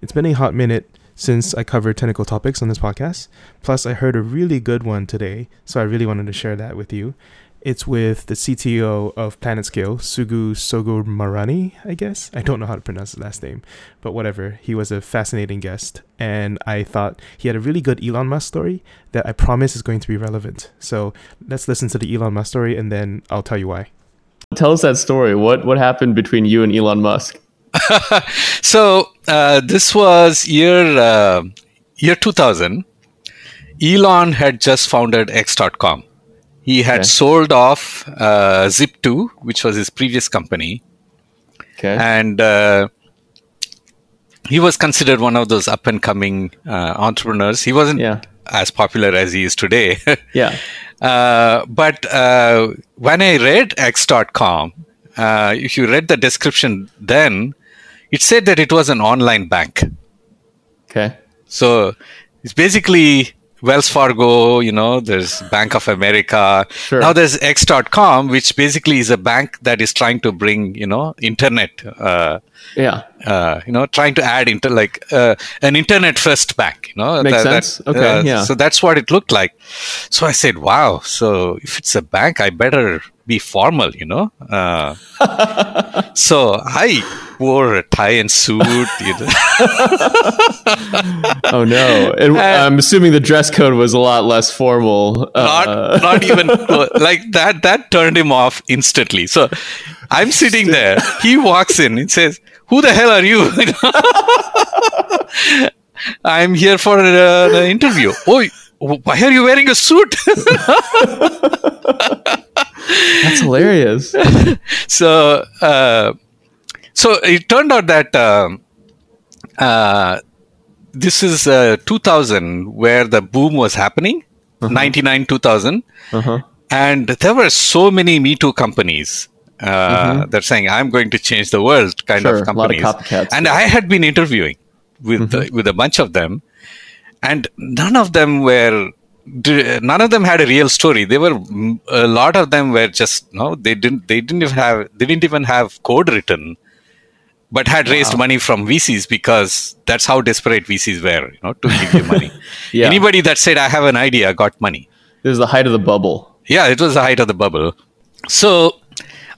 It's been a hot minute since I covered technical topics on this podcast. Plus, I heard a really good one today, so I really wanted to share that with you. It's with the CTO of PlanetScale, Sugu Sougoumarane, I guess. I don't know how to pronounce his last name, but whatever. He was a fascinating guest, and I thought he had a really good Elon Musk story that I promise is going to be relevant. So let's listen to the Elon Musk story, and then I'll tell you why. Tell us that story. What what happened between you and Elon Musk? So uh, this was year uh, year 2000. Elon had just founded X.com. He had okay. sold off uh, Zip2, which was his previous company. Okay. And uh, he was considered one of those up and coming uh, entrepreneurs. He wasn't yeah. as popular as he is today. yeah. Uh, but when I read X.com, if you read the description then, it said that it was an online bank. Okay. So it's basically Wells Fargo, you know, there's Bank of America. Sure. Now there's X.com, which basically is a bank that is trying to bring, you know, internet. Uh, yeah. Uh, you know, trying to add into like uh, an internet first bank, you know. Makes that, sense. That, okay. Uh, yeah. So that's what it looked like. So I said, wow. So if it's a bank, I better be formal, you know. Uh, so I wore a tie and suit. You know. oh no! And, and, I'm assuming the dress code was a lot less formal. Not, uh, not even like that. That turned him off instantly. So I'm sitting there. He walks in. and says, "Who the hell are you?" I'm here for uh, the interview. Oh, why are you wearing a suit? That's hilarious. so, uh, so it turned out that uh, uh, this is uh, 2000 where the boom was happening, uh-huh. 99 2000, uh-huh. and there were so many Me Too companies. Uh, mm-hmm. They're saying I'm going to change the world, kind sure, of companies. Of copycats, and yeah. I had been interviewing with mm-hmm. with a bunch of them, and none of them were none of them had a real story they were a lot of them were just no they didn't they didn't even have they didn't even have code written but had raised wow. money from VCs because that's how desperate VCs were, you know, to give you money. yeah. Anybody that said I have an idea got money. It was the height of the bubble. Yeah, it was the height of the bubble. So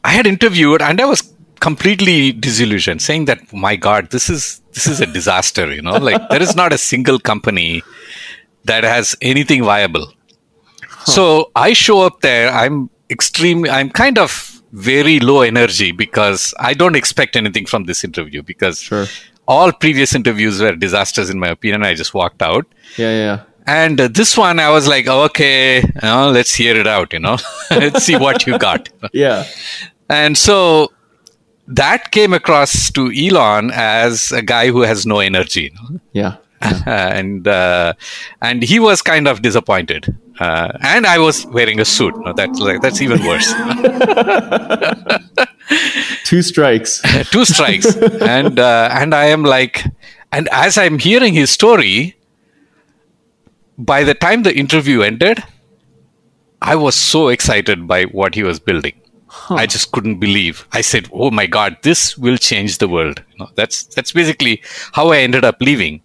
I had interviewed and I was completely disillusioned, saying that my God, this is this is a disaster, you know, like there is not a single company that has anything viable. Huh. So I show up there. I'm extreme. I'm kind of very low energy because I don't expect anything from this interview because sure. all previous interviews were disasters in my opinion. I just walked out. Yeah, yeah. And uh, this one, I was like, okay, you know, let's hear it out. You know, let's see what you got. yeah. And so that came across to Elon as a guy who has no energy. You know? Yeah. and uh, and he was kind of disappointed. Uh, and I was wearing a suit. No, that's like that's even worse. Two strikes. Two strikes, and uh, and I am like, and as I'm hearing his story, by the time the interview ended, I was so excited by what he was building. Huh. I just couldn't believe. I said, "Oh my God, this will change the world." You know, that's that's basically how I ended up leaving.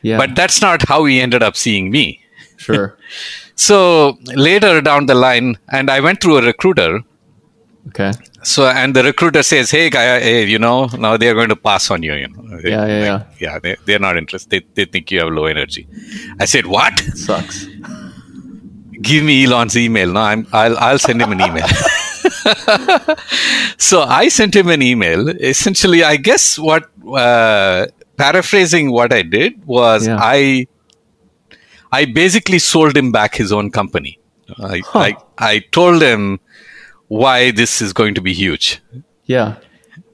Yeah. But that's not how he ended up seeing me. Sure. so later down the line, and I went through a recruiter. Okay. So and the recruiter says, "Hey, guy, hey, you know, now they are going to pass on you. You know, yeah, yeah, like, yeah. Yeah, they they're not interested. They, they think you have low energy." I said, "What? Sucks." Give me Elon's email. No, I'm. I'll I'll send him an email. so I sent him an email. Essentially, I guess what uh, paraphrasing what I did was yeah. I I basically sold him back his own company. I, huh. I, I told him why this is going to be huge. Yeah.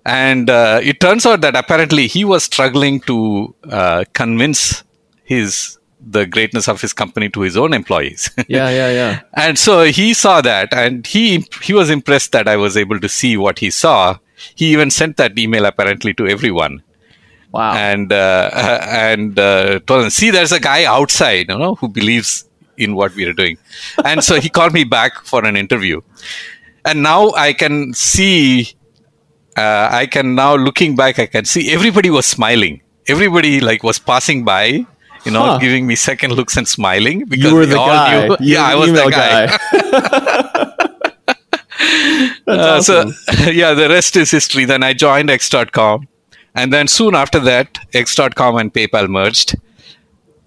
And uh, it turns out that apparently he was struggling to uh, convince his the greatness of his company to his own employees. yeah, yeah, yeah. And so he saw that, and he he was impressed that I was able to see what he saw. He even sent that email apparently to everyone. Wow. And uh, and uh, told him, see, there's a guy outside, you know, who believes in what we are doing. And so he called me back for an interview. And now I can see, uh, I can now looking back, I can see everybody was smiling. everybody like was passing by, you know, Huh. giving me second looks and smiling because You were the all guy. knew. Yeah, I was the guy. That's Uh, awesome. So yeah, the rest is history. Then I joined X.com, and then soon after that, X.com and PayPal merged,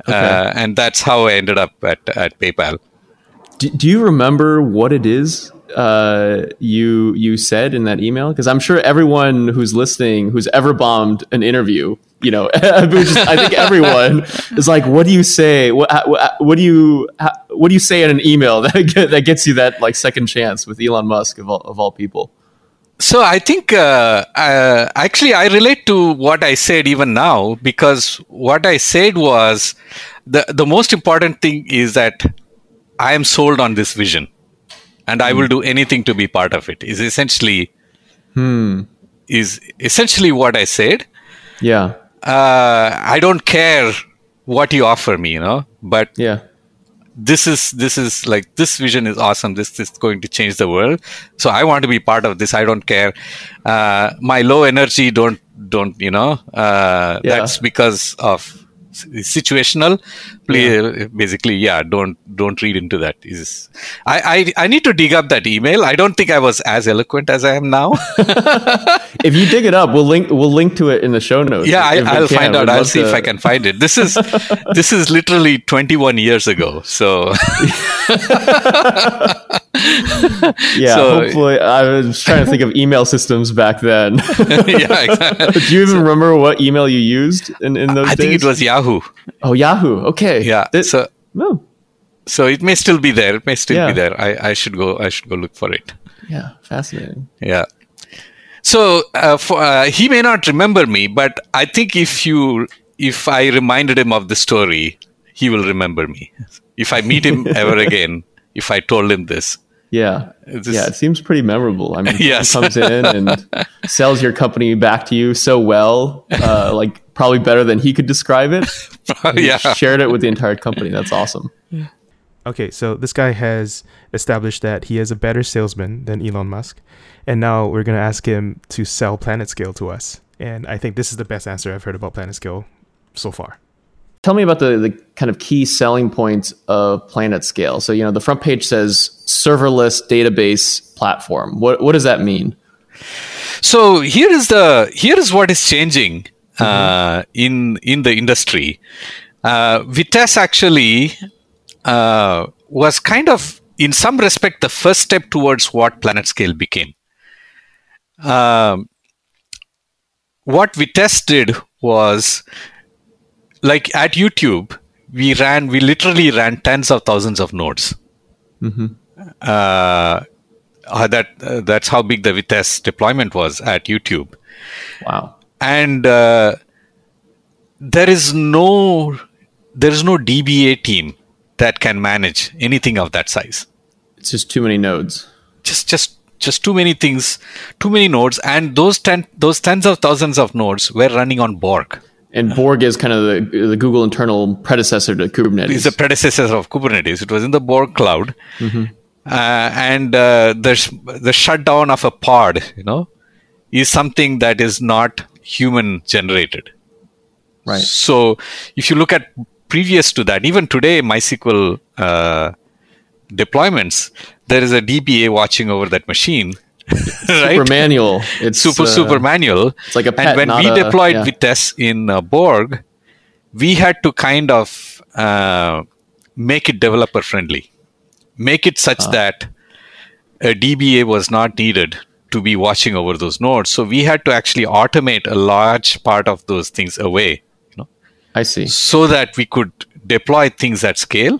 uh, and that's how I ended up at at PayPal. do, do you remember what it is uh, you you said in that email? Because I'm sure everyone who's listening, who's ever bombed an interview, you know, is- I think everyone is like, "What do you say? What, what, what do you what do you say in an email that get, that gets you that like second chance with Elon Musk of all, of all people?" So I think uh, uh, actually I relate to what I said even now because what I said was the the most important thing is that I am sold on this vision, and I will do anything to be part of it. Is essentially is essentially what I said. Yeah, Uh, I don't care what you offer me, you know, but yeah, this is this is like this vision is awesome. This is going to change the world. So i want to be part of this. I don't care. Uh, my low energy don't don't you know uh, Yeah. that's because of situational play basically yeah don't don't read into that is I, I i need to dig up that email i don't think i was as eloquent as i am now if you dig it up, we'll link we'll link to it in the show notes. yeah I, i'll can. find out We'd i'll see if i can find it this is this is literally 21 years ago so Yeah, so- hopefully. I was trying to think of email systems back then. yeah exactly. Do you even remember what email you used in, in those i days? I think it was yahoo Oh, Yahoo. Okay. Yeah. That- so no. so it may still be there. It may still Yeah. be there. I, I should go. I should go look for it. Yeah. Fascinating. Yeah. So uh, for, uh, he may not remember me, but I think if you if I reminded him of the story, he will remember me. If I meet him ever again, if I told him this, Yeah. This- yeah. It seems pretty memorable. I mean, Yes. he comes in and sells your company back to you so well, uh, like probably better than he could describe it. He yeah, Shared it with the entire company. That's awesome. Okay, so this guy has established that he is a better salesman than Elon Musk, and now we're gonna ask him to sell PlanetScale to us. And I think this is the best answer I've heard about PlanetScale so far. Tell me about the, the kind of key selling points of PlanetScale. So, you know, the front page says serverless database platform. What, what does that mean? So here is the here is what is changing uh, in in the industry. Uh, Vitess actually uh, was kind of, in some respect, the first step towards what PlanetScale became. Um, what Vitess did was, like at YouTube, we ran, we literally ran tens of thousands of nodes. Uh, uh, that uh, that's how big the Vitess deployment was at YouTube, Wow. And uh, there is no there is no DBA team that can manage anything of that size. It's just too many nodes. Just just just too many things, too many nodes, and those ten those tens of thousands of nodes were running on Borg. And Borg is kind of the, the Google internal predecessor to Kubernetes. It's the predecessor of Kubernetes. It was in the Borg cloud, uh, and uh, the the shutdown of a pod, you know, is something that is not human generated. right. So if you look at previous to that, even today, MySQL uh, deployments, there is a DBA watching over that machine. right? Super manual. It's super uh, super manual. it's like a pet, and when we a- deployed yeah. Vitess in uh, Borg, we had to kind of uh, make it developer friendly, make it Ah. such that a DBA was not needed to be watching over those nodes. So we had to actually automate a large part of those things away. You know, I see. so that we could deploy things at scale.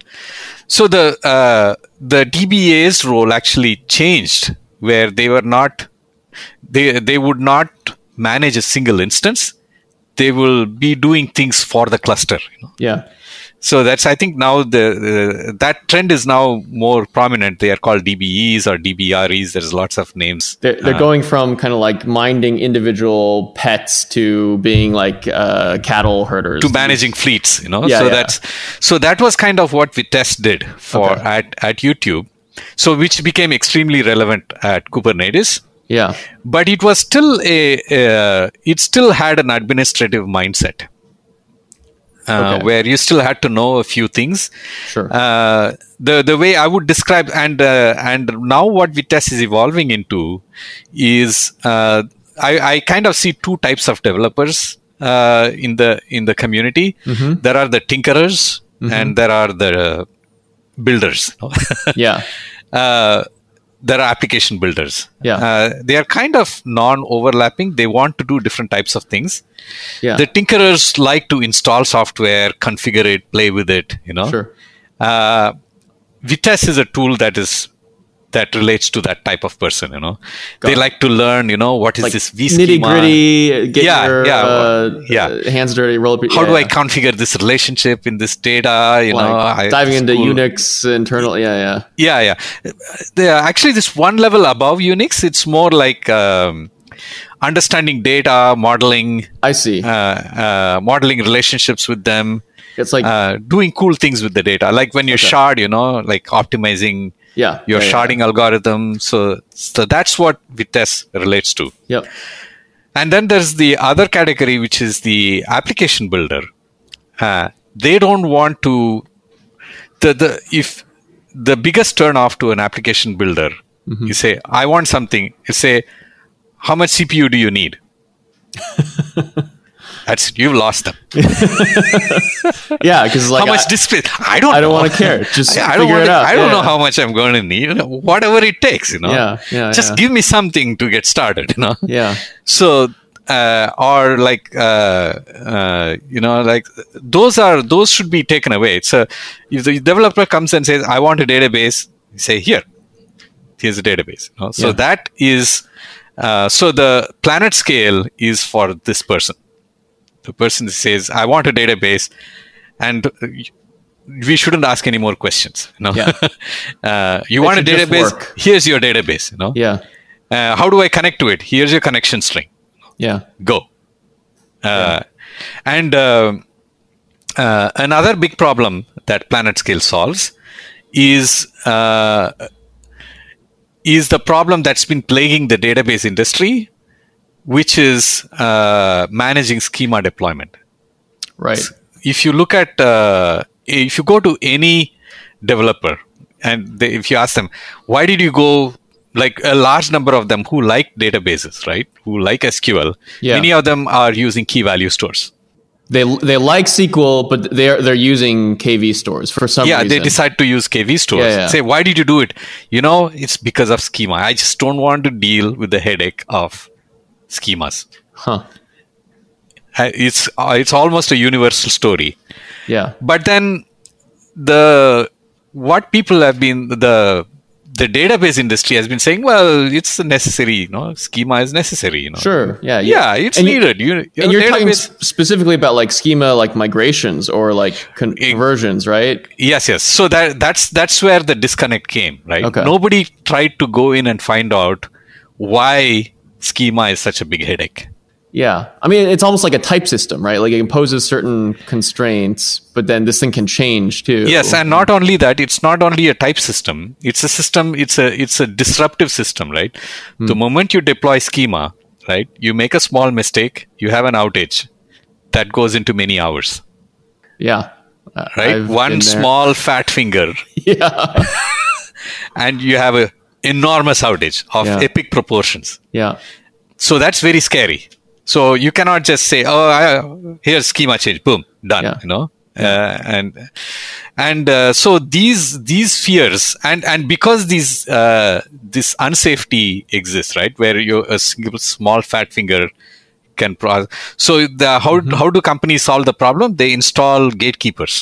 So the uh, the DBA's role actually changed, where they were not they they would not manage a single instance. They will be doing things for the cluster. You know? Yeah. So that's I think now the, the that trend is now more prominent. They are called DBEs or DBREs. There's lots of names. They're, they're going from kind of like minding individual pets to being like uh, cattle herders. to managing fleets you know Yeah, so yeah. that's so that was kind of what vitess did for Okay. at at youtube so which became extremely relevant at kubernetes Yeah. but it was still a uh, it still had an administrative mindset uh, Okay. where you still had to know a few things. Sure. Uh, the the way I would describe and uh, and now what Vitess is evolving into is uh, I, I kind of see two types of developers uh, in the in the community. Mm-hmm. There are the tinkerers and there are the builders. yeah. there are application builders. Yeah. Uh, they are kind of non-overlapping. They want to do different types of things. Yeah. The tinkerers like to install software, configure it, play with it. You know. Sure. Uh, Vitess is a tool that is that relates to that type of person. You know. they it. like to learn. You know what is Like this V nitty gritty, get Yeah, your yeah, uh, yeah. hands dirty, roll up. your- How yeah, do I configure this relationship in this data? You Like, know, I- diving into school- Unix internal. Yeah, yeah. yeah yeah they are actually this one level above unix it's more like um, understanding data modeling I see. uh, uh, modeling relationships with them it's like uh, doing cool things with the data like when you shard you know like optimizing yeah, your yeah, yeah. sharding algorithm so so that's what vitess relates to. Yeah and then there's the other category which is the application builder. Uh, they don't want to the, the if the biggest turn off to an application builder Mm-hmm. you say i want something. You say how much cpu do you need that's you've lost them Yeah, because like how much I, display i don't I don't want to care. Just I, I don't figure want it out. I don't Yeah, know how much I'm going to need. You know, whatever it takes, you know. Yeah, yeah, Just yeah. give me something to get started, you know. Yeah. So, uh, or like, uh, uh, you know, like those are those should be taken away. So, if the developer comes and says, "I want a database," say, "Here, here's a database." you know? So Yeah. that is, uh, so the PlanetScale is for this person. The person says, "I want a database," and we shouldn't ask any more questions. You know, Yeah. uh, you It want a database? Here's your database. You know, Yeah. uh, how do I connect to it? Here's your connection string. Yeah. Go. Uh, And uh, uh, another big problem that PlanetScale solves is uh, is the problem that's been plaguing the database industry, which is uh, managing schema deployment Right. if you look at uh, if you go to any developer and they, if you ask them why did you go like a large number of them who like databases right who like sql Yeah. many of them are using key value stores They they like SQL, but they're they're using KV stores for some yeah reason. they decide to use kv stores Yeah, yeah. say why did you do it you know it's because of schema i just don't want to deal with the headache of schemas Huh. Uh, it's uh, it's almost a universal story Yeah. but then the what people have been the the database industry has been saying well it's necessary you know schema is necessary you know Sure. Yeah. yeah it's And needed you, your and you're talking database- s- specifically about like schema, like migrations or like con- conversions, right? yes yes so that that's that's where the disconnect came right Okay. nobody tried to go in and find out why schema is such a big headache Yeah. I mean, it's almost like a type system, right? Like it imposes certain constraints, but then this thing can change too. yes and not only that it's not only a type system it's a system it's a it's a disruptive system right Hmm. the moment you deploy schema right you make a small mistake you have an outage that goes into many hours Yeah. Right I've one small fat finger Yeah. and you have a enormous outage of Yeah. epic proportions Yeah. so that's very scary so you cannot just say oh I, here's schema change boom done Yeah. you know uh, and and uh, so these these fears and and because these uh, this unsafety exists right where you a single small fat finger can process so the how Mm-hmm. how do companies solve the problem they install gatekeepers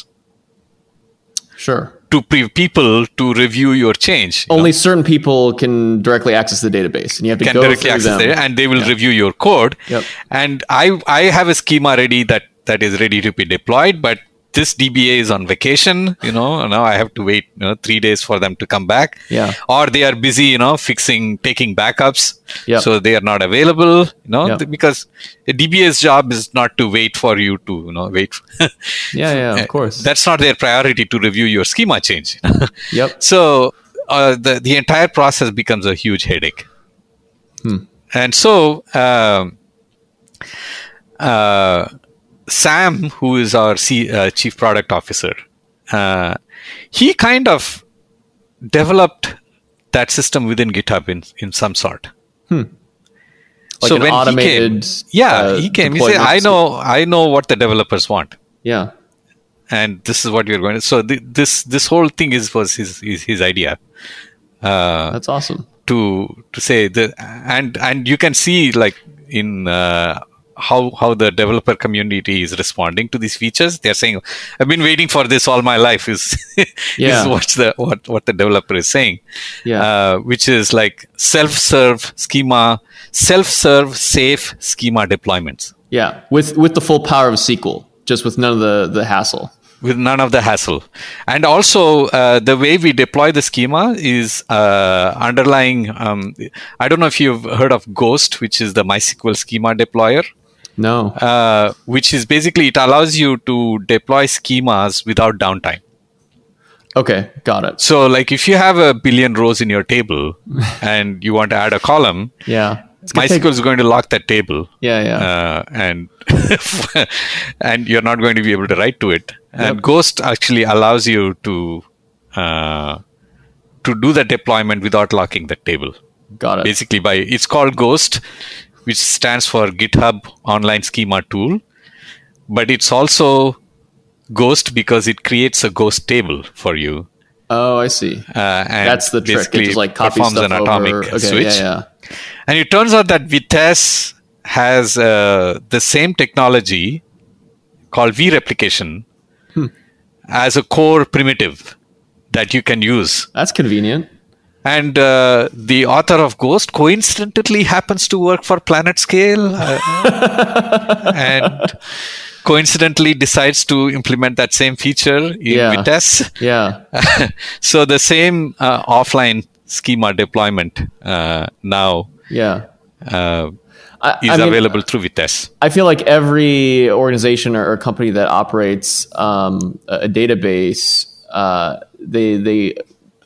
Sure. To pre- people to review your change you know? Only certain people can directly access the database, and you have to can go directly through access them. and they will review your code Yep. and i i have a schema ready that that is ready to be deployed but this dba is on vacation you know now i have to wait you know 3 days for them to come back Yeah. or they are busy you know fixing taking backups Yep. so they are not available you know Yep. th- because a dba's job is not to wait for you to you know wait Yeah, yeah, of course. that's not their priority to review your schema change yep. so uh, the the entire process becomes a huge headache, Hmm. and so um, uh, Sam, who is our C, uh, chief product officer, uh, he kind of developed that system within GitHub in, in some sort. Like an automated, he came, yeah, uh, he came. He said, "I know, I know what the developers want, Yeah. and this is what you're going to." So th- this this whole thing is was his his, his idea uh, That's awesome. to to say the and and you can see like in uh, how how the developer community is responding to these features. They're saying, "I've been waiting for this all my life." Is Yeah. is what's the what what the developer is saying Yeah. uh, which is like self-serve schema, self-serve safe schema deployments Yeah. With with the full power of SQL, just with none of the the hassle. with none of the hassle. And also, uh, the way we deploy the schema is uh, underlying. Um, I don't know if you've heard of Ghost, which is the MySQL schema deployer. No. Uh, which is basically it allows you to deploy schemas without downtime. Okay. Got it. So, like if you have a billion rows in your table and you want to add a column, Yeah. It's gonna take- MySQL is going to lock that table. Yeah. Yeah. uh, and and you're not going to be able to write to it. And Yep. Ghost actually allows you to uh, to do the deployment without locking the table. got it. Basically, by it's called Ghost, which stands for GitHub Online Schema Tool, but it's also Ghost because it creates a Ghost table for you. oh, I see. Uh, and That's the trick. It just like copies performs stuff an atomic over. Okay. switch. Yeah. Yeah. And it turns out that Vitess has uh, the same technology called vReplication Hmm. as a core primitive that you can use. That's convenient. And uh, the author of Ghost coincidentally happens to work for PlanetScale uh, and coincidentally decides to implement that same feature in Yeah. Vitess. Yeah. so the same uh, offline schema deployment uh, now Yeah. uh, I, is I mean, available through Vitess. I feel like every organization or, or company that operates um, a, a database, uh, they they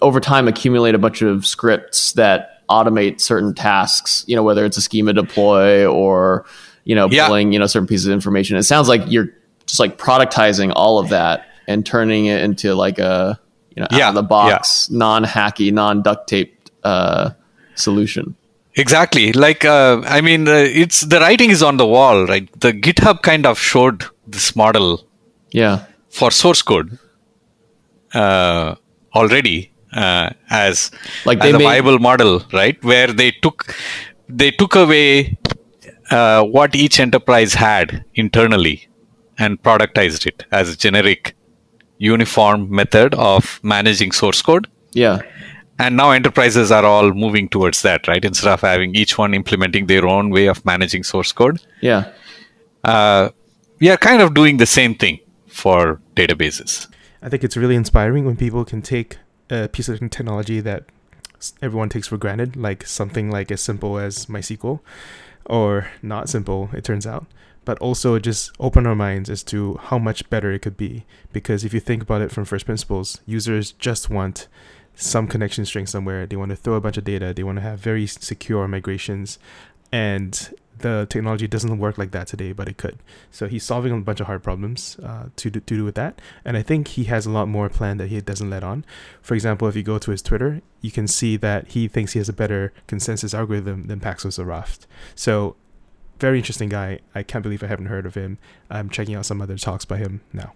over time accumulate a bunch of scripts that automate certain tasks. You know, whether it's a schema deploy or you know Yeah. pulling you know certain pieces of information. It sounds like you're just like productizing all of that and turning it into like a you know out Yeah, of the box, non hacky, non duct taped uh, solution. Exactly. Like, uh, I mean, uh, it's the writing is on the wall, right? The GitHub kind of showed this model Yeah. for source code uh, already uh, as Like as a made- viable model, right? Where they took they took away uh, what each enterprise had internally and productized it as a generic uniform method of managing source code Yeah. and now enterprises are all moving towards that right instead of having each one implementing their own way of managing source code Yeah. uh, we are kind of doing the same thing for databases I think it's really inspiring when people can take a piece of technology that everyone takes for granted, like something like as simple as MySQL, or not simple, it turns out, but also just open our minds as to how much better it could be. Because if you think about it from first principles, users just want some connection string somewhere. They want to throw a bunch of data. They want to have very secure migrations, and the technology doesn't work like that today, but it could. So he's solving a bunch of hard problems uh, to, do, to do with that. And I think he has a lot more planned that he doesn't let on. For example, if you go to his Twitter, you can see that he thinks he has a better consensus algorithm than Paxos or Raft. So very interesting guy. I can't believe I haven't heard of him. I'm checking out some other talks by him now.